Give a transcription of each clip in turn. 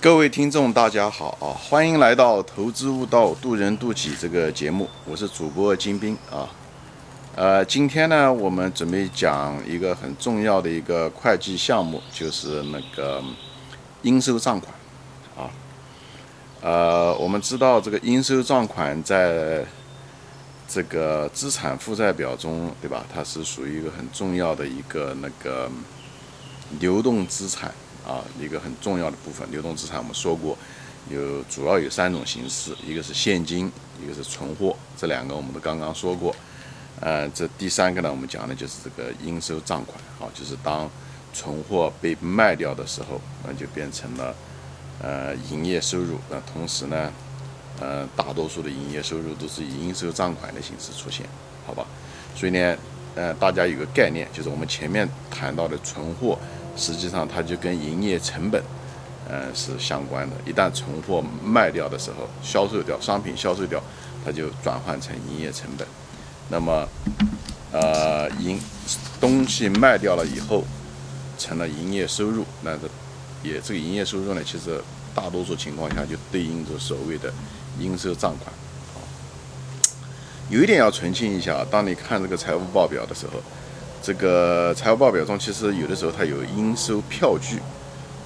各位听众，大家好啊！欢迎来到《投资悟道，渡人渡己》这个节目，我是主播金兵啊。呃，今天呢，我们准备讲一个很重要的一个会计项目，就是那个应收账款啊。呃，我们知道这个应收账款在这个资产负债表中，对吧？它是属于一个很重要的一个那个流动资产。啊，一个很重要的部分，流动资产我们说过，有主要有三种形式，一个是现金，一个是存货，这两个我们都刚刚说过。呃，这第三个呢，我们讲的就是这个应收账款，好，就是当存货被卖掉的时候，那就变成了呃营业收入。那同时呢，呃，大多数的营业收入都是以应收账款的形式出现，好吧？所以呢，呃，大家有个概念，就是我们前面谈到的存货。实际上，它就跟营业成本，呃，是相关的。一旦存货卖掉的时候，销售掉商品销售掉，它就转换成营业成本。那么，呃，营东西卖掉了以后，成了营业收入。那这也这个营业收入呢，其实大多数情况下就对应着所谓的应收账款。有一点要澄清一下，当你看这个财务报表的时候。这个财务报表中，其实有的时候它有应收票据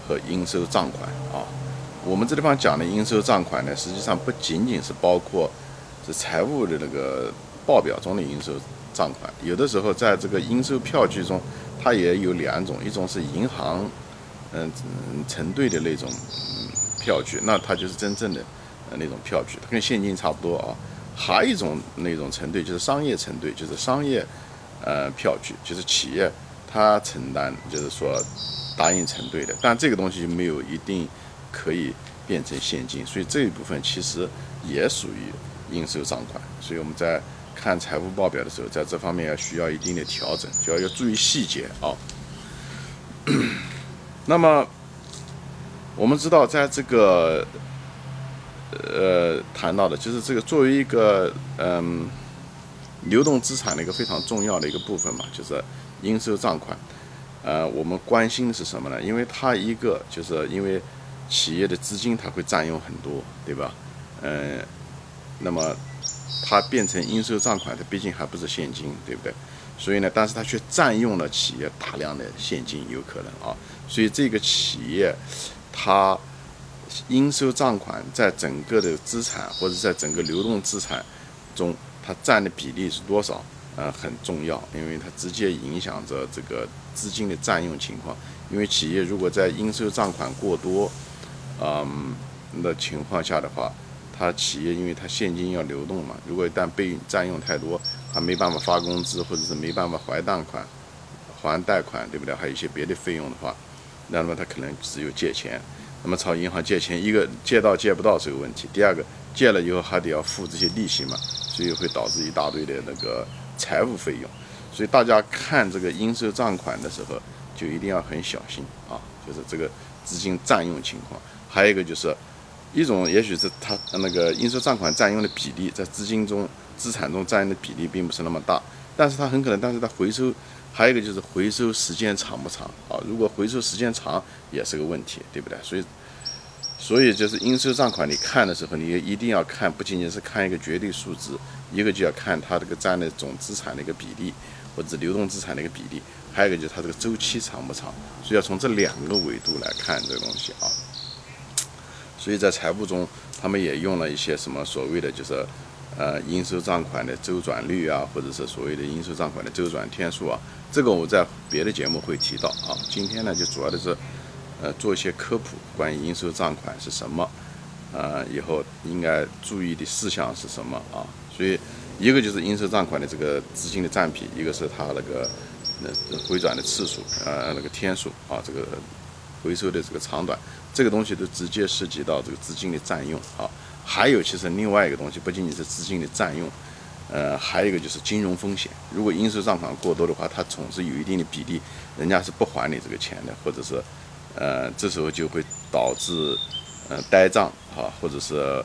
和应收账款啊。我们这地方讲的应收账款呢，实际上不仅仅是包括是财务的那个报表中的应收账款，有的时候在这个应收票据中，它也有两种，一种是银行嗯承兑的那种票据，那它就是真正的那种票据，它跟现金差不多啊。还有一种那种承兑，就是商业承兑，就是商业。呃，票据就是企业他承担，就是说答应承兑的，但这个东西没有一定可以变成现金，所以这一部分其实也属于应收账款。所以我们在看财务报表的时候，在这方面要需要一定的调整，就要要注意细节啊。那么我们知道，在这个呃谈到的，就是这个作为一个嗯。流动资产的一个非常重要的一个部分嘛，就是应收账款。呃，我们关心的是什么呢？因为它一个就是因为企业的资金它会占用很多，对吧？嗯，那么它变成应收账款，它毕竟还不是现金，对不对？所以呢，但是它却占用了企业大量的现金，有可能啊。所以这个企业它应收账款在整个的资产或者在整个流动资产中。它占的比例是多少？呃，很重要，因为它直接影响着这个资金的占用情况。因为企业如果在应收账款过多，嗯的情况下的话，它企业因为它现金要流动嘛，如果一旦被占用太多，它没办法发工资，或者是没办法还贷款、还贷款，对不对？还有一些别的费用的话，那么它可能只有借钱。那么朝银行借钱，一个借到借不到是个问题，第二个借了以后还得要付这些利息嘛。所以会导致一大堆的那个财务费用，所以大家看这个应收账款的时候，就一定要很小心啊，就是这个资金占用情况。还有一个就是，一种也许是它那个应收账款占用的比例，在资金中、资产中占用的比例并不是那么大，但是它很可能，但是它回收，还有一个就是回收时间长不长啊？如果回收时间长，也是个问题，对不对？所以。所以就是应收账款，你看的时候，你一定要看，不仅仅是看一个绝对数字，一个就要看它这个占的总资产的一个比例，或者流动资产的一个比例，还有一个就是它这个周期长不长。所以要从这两个维度来看这个东西啊。所以在财务中，他们也用了一些什么所谓的就是呃应收账款的周转率啊，或者是所谓的应收账款的周转天数啊。这个我在别的节目会提到啊。今天呢，就主要的是。呃，做一些科普，关于应收账款是什么，呃，以后应该注意的事项是什么啊？所以，一个就是应收账款的这个资金的占比，一个是它那个那回转的次数，呃，那个天数啊，这个回收的这个长短，这个东西都直接涉及到这个资金的占用啊。还有，其实另外一个东西，不仅仅是资金的占用，呃，还有一个就是金融风险。如果应收账款过多的话，它总是有一定的比例，人家是不还你这个钱的，或者是。呃，这时候就会导致，呃，呆账哈，或者是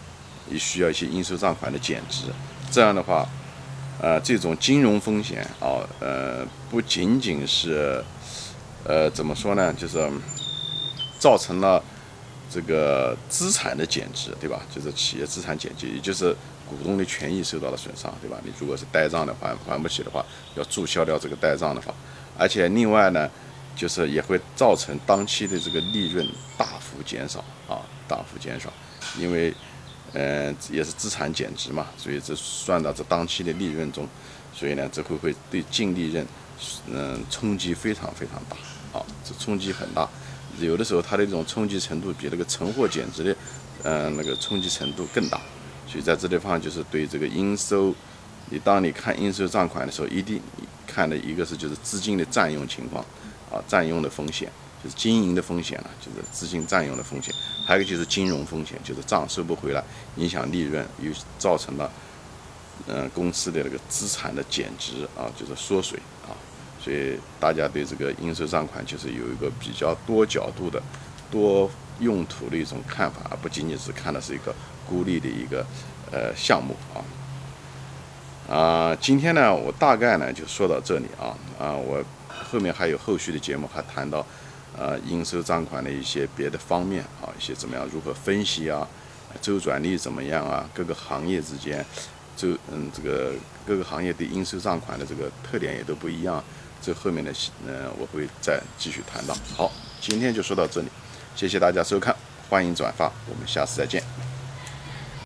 也需要一些应收账款的减值。这样的话，呃，这种金融风险啊，呃，不仅仅是，呃，怎么说呢，就是造成了这个资产的减值，对吧？就是企业资产减值，也就是股东的权益受到了损伤，对吧？你如果是呆账的还还不起的话，要注销掉这个呆账的话，而且另外呢，就是也会造成当期的这个利润大幅减少啊，大幅减少，因为嗯也是资产减值嘛，所以这算到这当期的利润中，所以呢，这会会对净利润嗯冲击非常非常大啊，这冲击很大。有的时候它的这种冲击程度比那个存货减值的，嗯，那个冲击程度更大，所以在这地方就是对这个应收，你当你看应收账款的时候，一定看的一个是就是资金的占用情况，啊，占用的风险，就是经营的风险了，就是资金占用的风险，还有一个就是金融风险，就是账收不回来，影响利润，又造成了，嗯，公司的那个资产的减值啊，就是缩水啊。所以大家对这个应收账款就是有一个比较多角度的、多用途的一种看法，而不仅仅是看的是一个孤立的一个呃项目啊。啊，今天呢，我大概呢就说到这里啊啊，我后面还有后续的节目，还谈到呃应收账款的一些别的方面啊，一些怎么样如何分析啊，周转率怎么样啊，各个行业之间周嗯这个各个行业对应收账款的这个特点也都不一样。这后面的，嗯，我会再继续谈到。好，今天就说到这里，谢谢大家收看，欢迎转发，我们下次再见。